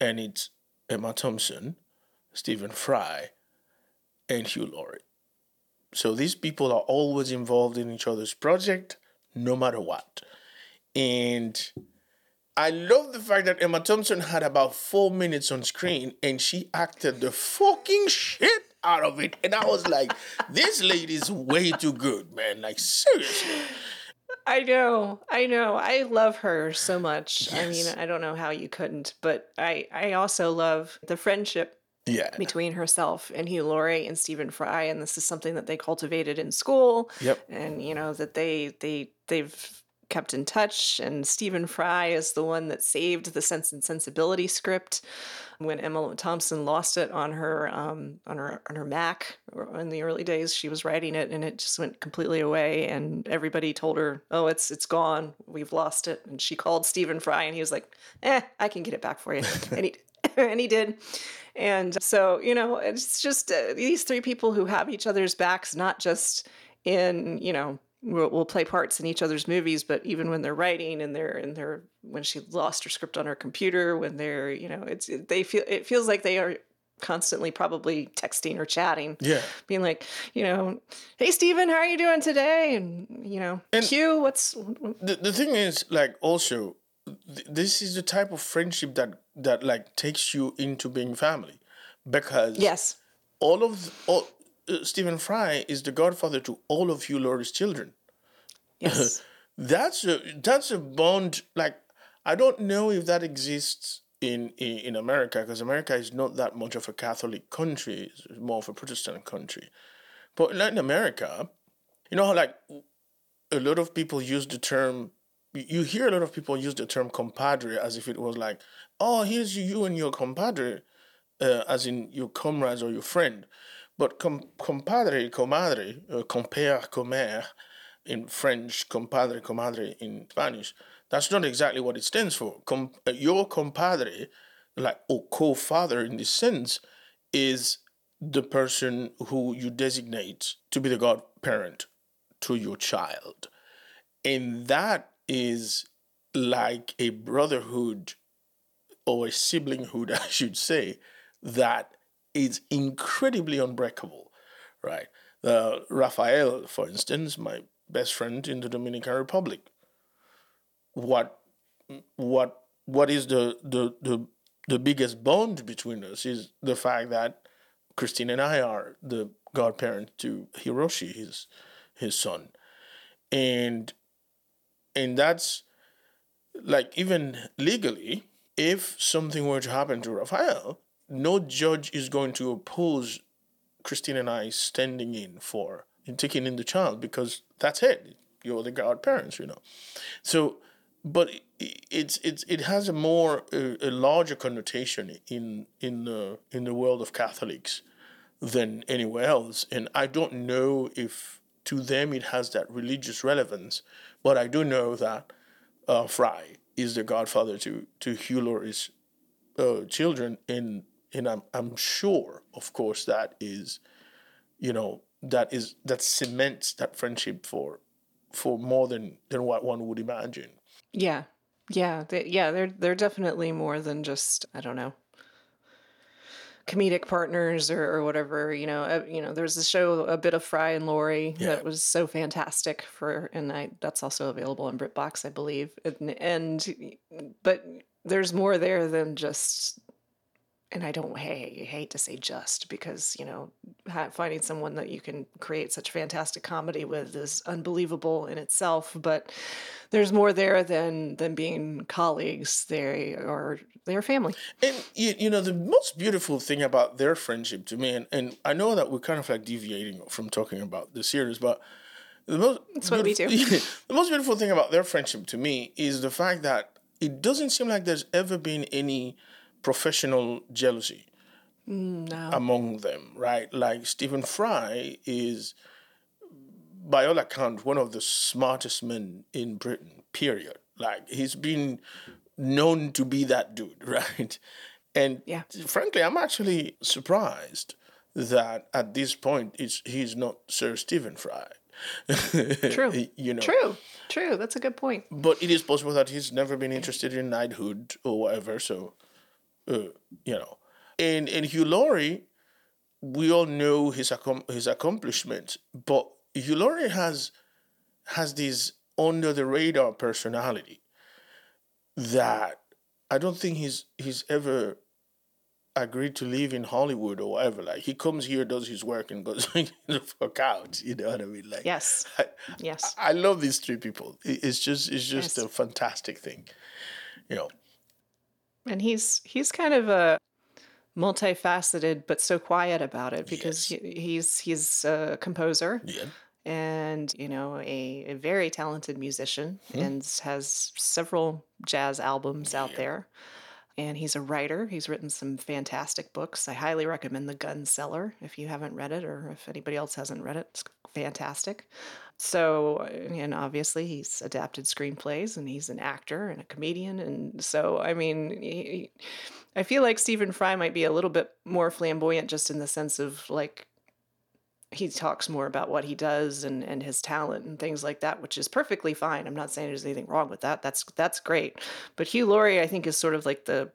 and it's Emma Thompson, Stephen Fry, and Hugh Laurie. So these people are always involved in each other's project, no matter what. And I love the fact that Emma Thompson had about four minutes on screen and she acted the fucking shit out of it. And I was like, [LAUGHS] this lady's way too good, man. Like, seriously.
I know, I know. I love her so much. I mean, I don't know how you couldn't, but I I also love the friendship
Yeah.
between herself and Hugh Laurie and Stephen Fry, and this is something that they cultivated in school.
Yep.
And you know that they they they've kept in touch. And Stephen Fry is the one that saved the Sense and Sensibility script when Emma Thompson lost it on her um, on her on her Mac in the early days. She was writing it, and it just went completely away. And everybody told her, "Oh, it's it's gone. We've lost it." And she called Stephen Fry, and he was like, "Eh, I can get it back for you." [LAUGHS] and he [LAUGHS] and he did. And so, you know, it's just uh, these three people who have each other's backs, not just in, you know, will will play parts in each other's movies, but even when they're writing and they're and they're when she lost her script on her computer, when they're, you know, it's they feel it feels like they are constantly probably texting or chatting,
Yeah.
being like, you know, hey Steven, how are you doing today? And you know,
And-
Q, what's
the, the thing is like also th- this is the type of friendship that that like takes you into being family because
yes,
all of all, uh, Stephen Fry is the godfather to all of Hugh Laurie's children.
yes, [LAUGHS]
That's a that's a bond like I don't know if that exists in in, in America because America is not that much of a Catholic country, it's more of a Protestant country. But in Latin America, you know how like a lot of people use the term you hear a lot of people use the term compadre as if it was like, oh, here's you, and your compadre, uh, as in your comrades or your friend. But com- compadre, comadre, uh, compère, commère in French, compadre, comadre in Spanish, that's not exactly what it stands for. Com- uh, your compadre, like, or co father in this sense, is the person who you designate to be the godparent to your child. And that is like a brotherhood or a siblinghood, [LAUGHS] I should say, that is incredibly unbreakable, right? Uh, Raphael, for instance, my best friend in the Dominican Republic. What, what, what is the the the the biggest bond between us is the fact that Christine and I are the godparent to Hiroshi, his his son, and and that's like even legally, if something were to happen to Raphael, no judge is going to oppose Christine and I standing in for and taking in the child because that's it. You're the godparents, you know. So, but it's it's it has a more a, a larger connotation in in the in the world of Catholics than anywhere else, and I don't know if to them it has that religious relevance, but I do know that uh, Fry is the godfather to to Hugh uh, children, and and I'm I'm sure, of course, that is, you know, that is that cements that friendship for for more than than what one would imagine.
yeah, yeah, they, yeah. They're they're definitely more than just I don't know comedic partners or, or whatever. You know, uh, you know. there was a show, a bit of Fry and Laurie,
Yeah.
that was so fantastic for, and I that's also available on BritBox, I believe. And, and but there's more there than just. And I don't hey, hate to say just because you know finding someone that you can create such fantastic comedy with is unbelievable in itself. But there's more there than than being colleagues. They are they are family.
And you, you know the most beautiful thing about their friendship to me, and, and I know that we're kind of like deviating from talking about the series, but the most
That's what we do. [LAUGHS]
the most beautiful thing about their friendship to me is the fact that it doesn't seem like there's ever been any professional jealousy mm,
No.
among them, right? Like Stephen Fry is, by all accounts, one of the smartest men in Britain. Period. Like he's been known to be that dude, [LAUGHS] right? And
Yeah.
frankly, I'm actually surprised that at this point it's he's not Sir Stephen Fry.
True. [LAUGHS]
you know.
True. True. That's a good point.
But it is possible that he's never been interested in knighthood or whatever. So, uh, you know, And and Hugh Laurie, we all know his accom- his accomplishments, but Hugh Laurie has has this under the radar personality that I don't think he's he's ever agreed to live in Hollywood or whatever. Like he comes here, does his work, and goes [LAUGHS] the fuck out. You know what I mean? Like
Yes.
I,
Yes.
I love these three people. It's just it's just
Yes.
a fantastic thing. You know.
And he's he's kind of a multifaceted but so quiet about it because
Yes.
he, he's he's a composer
Yeah.
and you know a, a very talented musician
Hmm.
and has several jazz albums out there and he's a writer he's written some fantastic books i highly recommend the gun seller if you haven't read it or if anybody else hasn't read it it's fantastic so uh, and obviously he's adapted screenplays and he's an actor and a comedian and so i mean he, i feel like stephen fry might be a little bit more flamboyant just in the sense of like he talks more about what he does and, and his talent and things like that, which is perfectly fine. I'm not saying there's anything wrong with that. That's that's great. But Hugh Laurie, I think, is sort of like the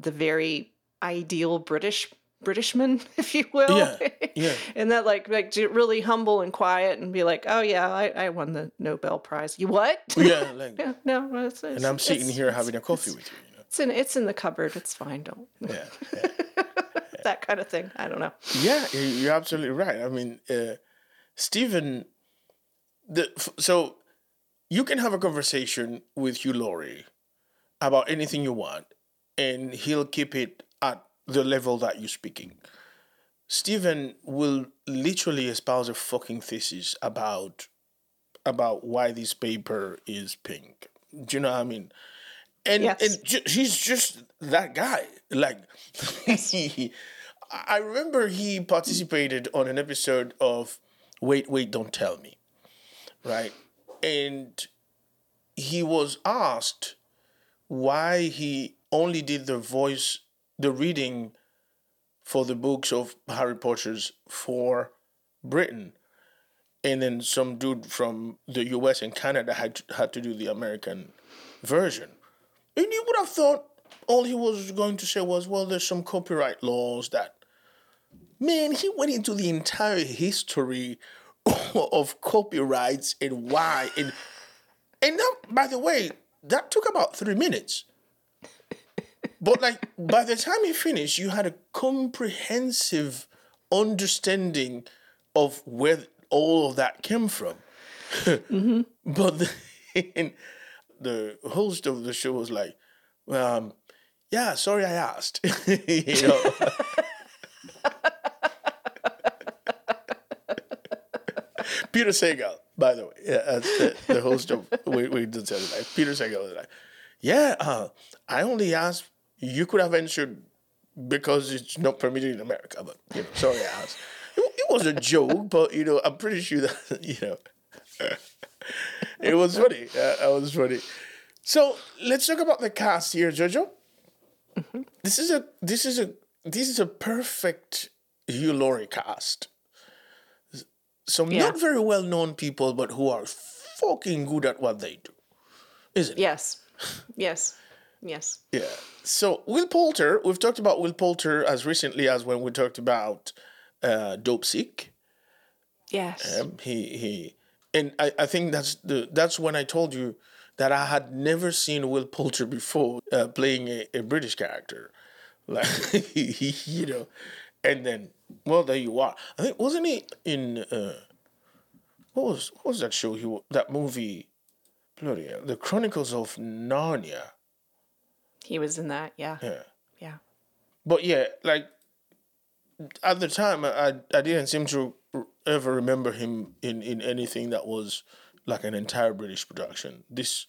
the very ideal British Britishman, [LAUGHS] if you will.
Yeah, yeah. [LAUGHS]
and that like like really humble and quiet and be like, oh yeah, I, I won the Nobel Prize. You what?
Yeah, [LAUGHS] like
yeah, no, it's,
and I'm sitting here having a coffee with you, you know.
It's in it's in the cupboard. It's fine. Don't
Yeah. yeah.
that kind of thing. I don't know.
Yeah, you- you're absolutely right. I mean, uh, Stephen, the so you can have a conversation with Hugh Laurie about anything you want, and he'll keep it the level that you're speaking. Stephen will literally espouse a fucking thesis about about why this paper is pink. Do you know what I mean? And
Yes.
and ju- he's just that guy. Like he, [LAUGHS] I remember he participated on an episode of Wait, Wait, Don't Tell Me. Right? And he was asked why he only did the voice the reading for the books of Harry Potter's for Britain. And then some dude from the US and Canada had to, had to do the American version. And you would have thought all he was going to say was, well, there's some copyright laws that. Man, he went into the entire history [LAUGHS] of copyrights and why. And, and that, by the way, that took about three minutes. But like by the time he finished, you had a comprehensive understanding of where all of that came from. [LAUGHS] But then the host of the show was like, um, yeah, sorry I asked. [LAUGHS] you know. [LAUGHS] Peter Sagal, by the way, yeah, that's the, the host of we we did tell you that. Peter Sagal was like, yeah, uh, I only asked. You could have answered because it's not permitted in America, but you know, sorry I asked. It, it was a joke, [LAUGHS] but you know, I'm pretty sure that [LAUGHS] you know, [LAUGHS] it was funny. Uh, it was funny. So let's talk about the cast here, Jojo. This is a this is a this is a perfect Hugh Laurie cast. Some
Yeah.
not very well known people, but who are fucking good at what they do, isn't it?
Yes, yes, yes.
Yeah. So Will Poulter, we've talked about Will Poulter as recently as when we talked about uh, Dopesick.
Yes.
Um, he he, and I, I think that's the that's when I told you that I had never seen Will Poulter before uh, playing a, a British character, like [LAUGHS] you know, and then well there you are. I think wasn't he in uh, what was what was that show he that movie, bloody hell, the Chronicles of Narnia.
He was in that. Yeah.
Yeah.
Yeah.
But yeah, like at the time, I I didn't seem to ever remember him in in anything that was like an entire British production. This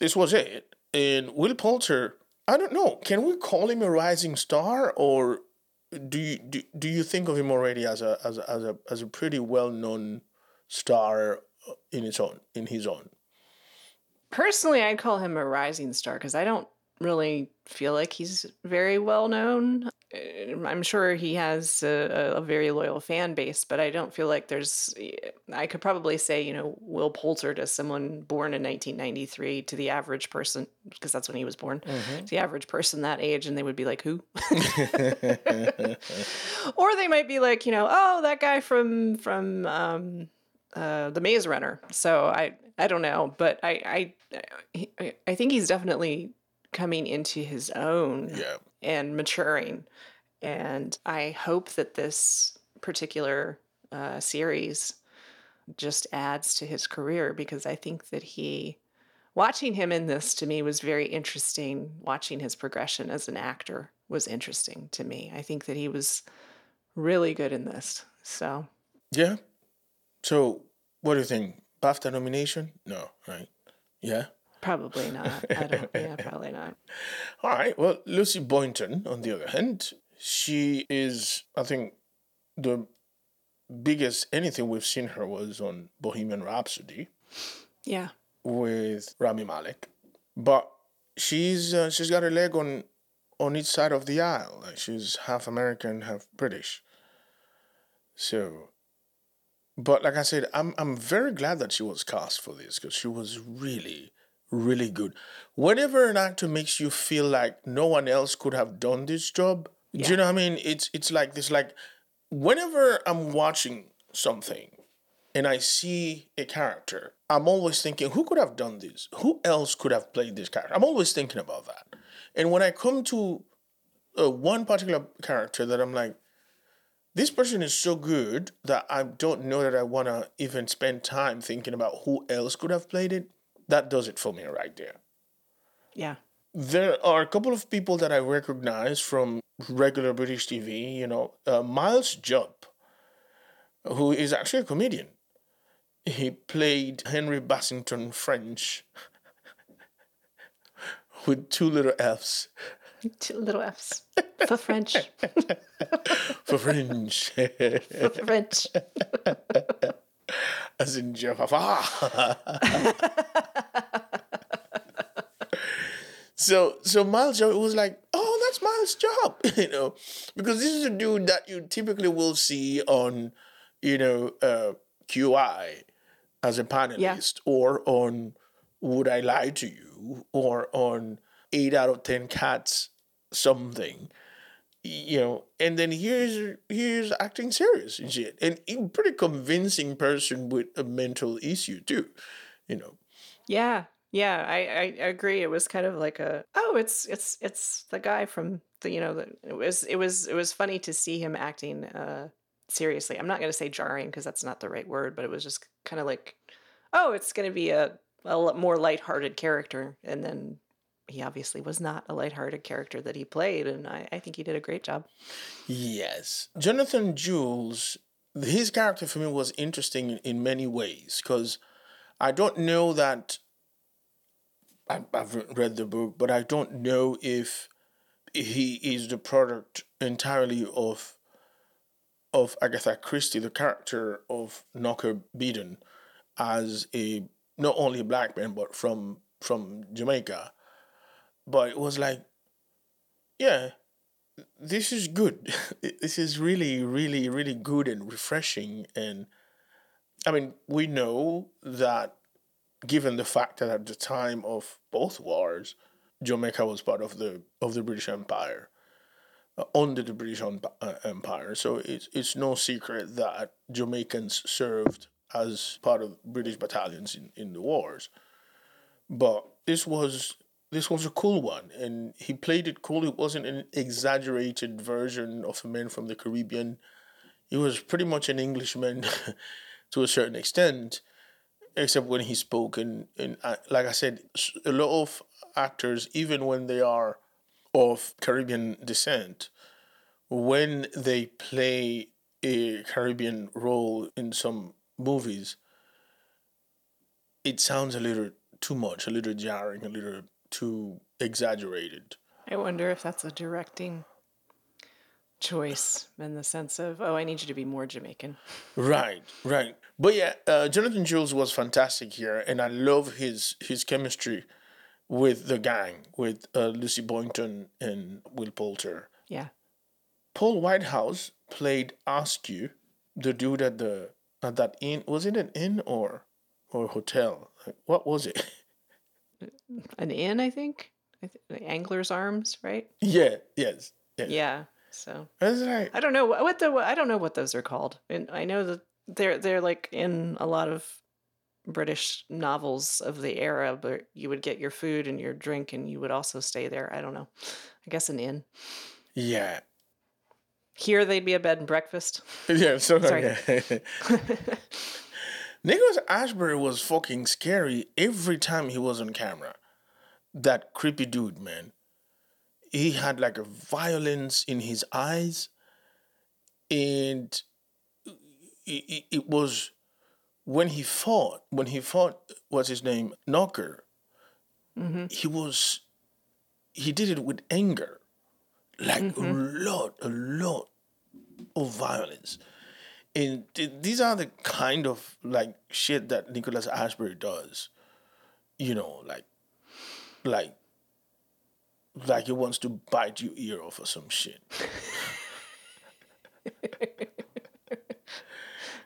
this was it. And Will Poulter, I don't know. Can we call him a rising star, or do you do, do you think of him already as a as a as a as a pretty well known star in its own in his own?
Personally, I'd call him a rising star because I don't really feel like he's very well known. Uh, I'm sure he has a, a, very loyal fan base, but I don't feel like there's. I could probably say, you know, Will Poulter to someone born in 1993 to the average person, because that's when he was born, mm-hmm. the average person that age, and they would be like, who? [LAUGHS] [LAUGHS] or they might be like, you know, oh, that guy from from um, uh, the Maze Runner. So I I don't know, but I I I think he's definitely coming into his own
yeah.
and maturing. And I hope that this particular uh, series just adds to his career because I think that he, watching him in this to me was very interesting. Watching his progression as an actor was interesting to me. I think that he was really good in this. So,
yeah. So, what do you think? BAFTA nomination? No, right? Yeah.
Probably not. I don't. yeah, [LAUGHS] probably not.
All right. Well, Lucy Boynton, on the other hand, she is, I think, the biggest anything we've seen her was on Bohemian Rhapsody.
Yeah.
With Rami Malek, but she's uh, she's got her leg on on each side of the aisle. Like she's half American, half British. So, but like I said, I'm I'm very glad that she was cast for this because she was really really good. Whenever an actor makes you feel like no one else could have done this job, yeah. do you know what I mean? It's it's like this like whenever I'm watching something and I see a character, I'm always thinking, who could have done this? Who else could have played this character? I'm always thinking about that. And when I come to uh, one particular character that I'm like, this person is so good that I don't know that I want to even spend time thinking about who else could have played it that does it for me right there.
Yeah.
There are a couple of people that I recognize from regular British TV. You know, uh, Miles Jupp, who is actually a comedian. He played Henry Bassington-ffrench [LAUGHS] with two little F's.
Two [LAUGHS] little F's for French. [LAUGHS]
for French.
for French. [LAUGHS]
As in Jeff. so so Miles Jupp was like, oh, that's Miles Jupp, you know, because this is a dude that you typically will see on, you know, uh, QI as a panelist yeah. or on Would I Lie to You or on Eight Out of Ten Cats something you know, and then here's here's acting serious and shit, and a pretty convincing person with a mental issue too, you know.
Yeah, yeah, I, I agree. It was kind of like a oh, it's it's it's the guy from the you know the, it was it was it was funny to see him acting uh seriously. I'm not gonna say jarring because that's not the right word, but it was just kind of like oh, it's gonna be a a more lighthearted character, and then he obviously was not a lighthearted character that he played, and I, I think he did a great job.
Yes. Jonathan Jules, his character for me was interesting in, many ways because I don't know that. I, I've read the book, but I don't know if he is the product entirely of of Agatha Christie, the character of Knocker Beadon, as a not only a black man but from from Jamaica but it was like, yeah, this is good. [LAUGHS] this is really, really, really good and refreshing. And I mean, we know that given the fact that at the time of both wars, Jamaica was part of the of the British Empire, uh, under the British uh, Empire. So it's it's no secret that Jamaicans served as part of British battalions in, in the wars. But this was this was a cool one and he played it cool. It wasn't an exaggerated version of a man from the caribbean. He was pretty much an englishman [LAUGHS] to a certain extent except when he spoke. And, and uh, like i said a lot of actors even when they are of caribbean descent when they play a caribbean role in some movies it sounds a little too much a little jarring a little too exaggerated.
I wonder if that's a directing choice in the sense of, oh, I need you to be more Jamaican.
Right, right. But yeah, uh, Jonathan Jules was fantastic here, and I love his his chemistry with the gang with uh, Lucy Boynton and Will Poulter.
Yeah.
Paul Whitehouse played Askew, the dude at the at that inn. Was it an inn or or hotel? Like, what was it? [LAUGHS]
An inn, I think. I th- Angler's Arms, right?
yeah. Yes. Yeah.
Yeah. So
I was
I don't know what what the I don't know what those are called, and I know that they're they're like in a lot of British novels of the era, but you would get your food and your drink, and you would also stay there. I don't know. I guess an inn.
yeah.
Here they'd be a bed and breakfast. [LAUGHS]
Yeah, so
Sorry.
yeah. [LAUGHS] [LAUGHS] Nicholas Ashbury was fucking scary every time he was on camera. That creepy dude, man. He had like a violence in his eyes, and it, it, it was when he fought. When he fought, what's his name, Knocker. Mm-hmm. He was, he did it with anger, like a mm-hmm. lot, a lot of violence. And th- these are the kind of like shit that Nicholas Ashbury does. You know, like, like, like he wants to bite your ear off or some shit. [LAUGHS]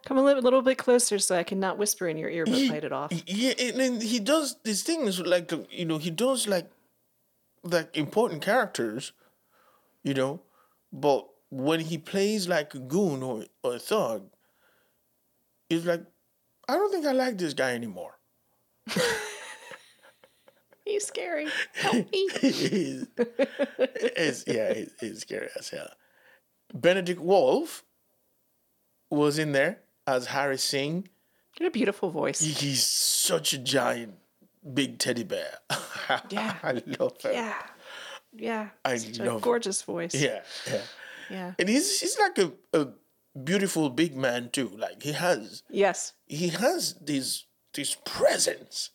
Come a little, little bit closer so I can not whisper in your ear but bite it off.
Yeah, and then he does these things like you know he does like like important characters, you know, but when he plays like a goon or, or a thug, it's like I don't think I like this guy anymore. [LAUGHS]
He's scary. Help [LAUGHS] me.
it's, it's yeah, he's, it's scary as hell. Benedict Wolf was in there as Harry Singh.
Get a beautiful voice.
He's such a giant, big teddy bear. [LAUGHS]
Yeah.
I love him.
Yeah. Yeah.
I love
a
it.
gorgeous voice.
Yeah, yeah.
Yeah.
And he's he's like a, a beautiful big man too. Like he has
Yes.
he has this this presence.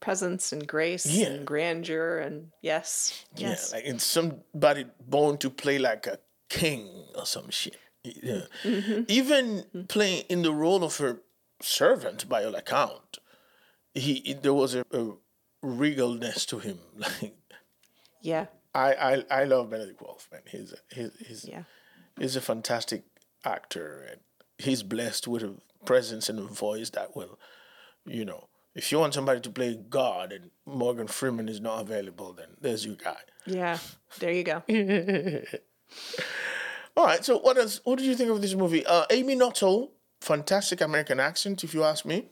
Presence and grace
Yeah.
and grandeur and yes. Yes.
Yeah, like it's somebody born to play like a king or some shit. Yeah.
Mm-hmm.
Even playing in the role of her servant, by all account, he there was a, a regalness to him. [LAUGHS] Like
yeah.
I, I, I love Benedict Wolf, man. He's a, he's he's
Yeah.
he's a fantastic actor, and he's blessed with a presence and a voice that will, you know, if you want somebody to play God and Morgan Freeman is not available, then there's your guy.
Yeah. There you go. [LAUGHS]
All right. So what else? What did you think of this movie? Uh, Amy Nuttall, fantastic American accent, if you ask me.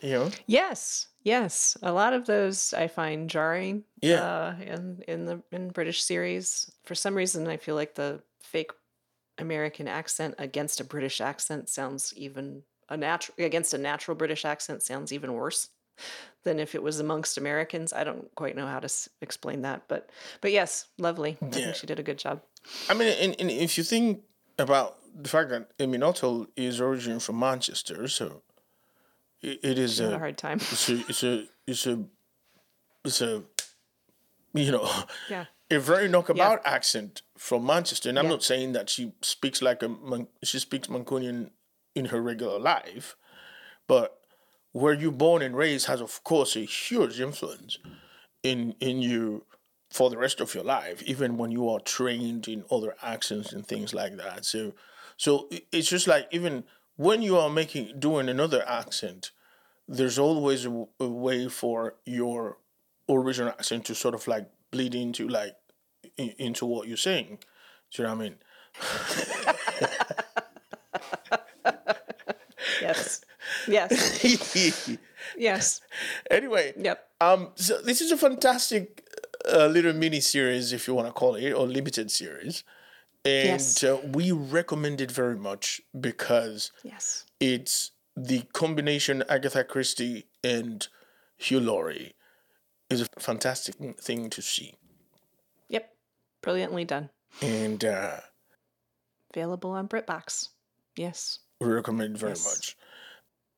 You know,
Yes. Yes. A lot of those I find jarring.
Yeah.
Uh, in in the in British series, for some reason, I feel like the fake American accent against a British accent sounds even a natural against a natural British accent sounds even worse than if it was amongst Americans. I don't quite know how to s- explain that, but but yes, lovely. I
Yeah.
think she did a good job.
I mean, and, and if you think about the fact that Nuttall is originally from Manchester, so it, it is
a
a
hard time.
it's a it's a it's a it's a you know
Yeah.
a very knockabout accent from Manchester. And I'm
Yeah.
not saying that she speaks like a Man- she speaks Mancunian in her regular life, but where you're born and raised has of course a huge influence in in you for the rest of your life, even when you are trained in other accents and things like that. So so it's just like even when you are making doing another accent, there's always a, w- a way for your original accent to sort of like bleed into like in, into what you're saying. Do you know what I mean?
Yes. Yes. [LAUGHS] Yes.
anyway,
Yep.
um, so this is a fantastic uh, little mini series, if you want to call it, or limited series, and
Yes.
uh, we recommend it very much because
Yes.
it's the combination Agatha Christie and Hugh Laurie is a fantastic thing to see,
Yep. Brilliantly done.
and uh,
Available on BritBox. Yes.
we recommend it very
Yes.
much.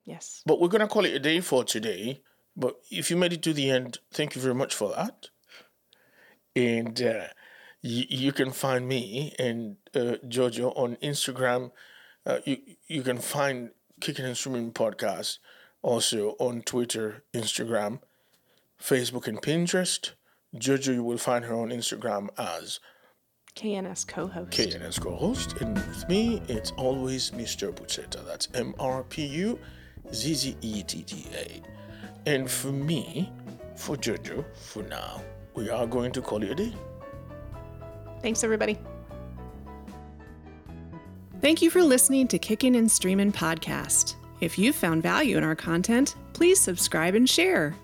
Yes.
But we're gonna call it a day for today. But if you made it to the end, thank you very much for that. And uh, you, you can find me and uh, Jojo on Instagram. Uh, you you can find Kicking and Streaming Podcast also on Twitter, Instagram, Facebook and Pinterest. Jojo, you will find her on Instagram as
KNS co-host.
KNS co-host, and with me, it's always Mr. Puzzetta. That's M R P U Z Z E T T A. And for me, for Jojo, for now, we are going to call it a day.
Thanks, everybody.
Thank you for listening to Kicking and Streaming podcast. If you've found value in our content, please subscribe and share.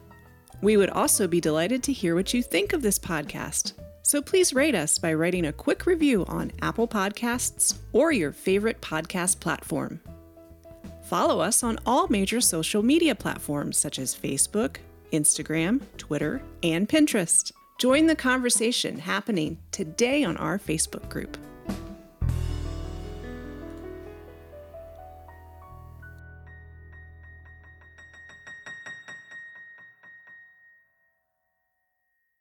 We would also be delighted to hear what you think of this podcast. So please rate us by writing a quick review on Apple Podcasts or your favorite podcast platform. Follow us on all major social media platforms such as Facebook, Instagram, Twitter, and Pinterest. Join the conversation happening today on our Facebook group.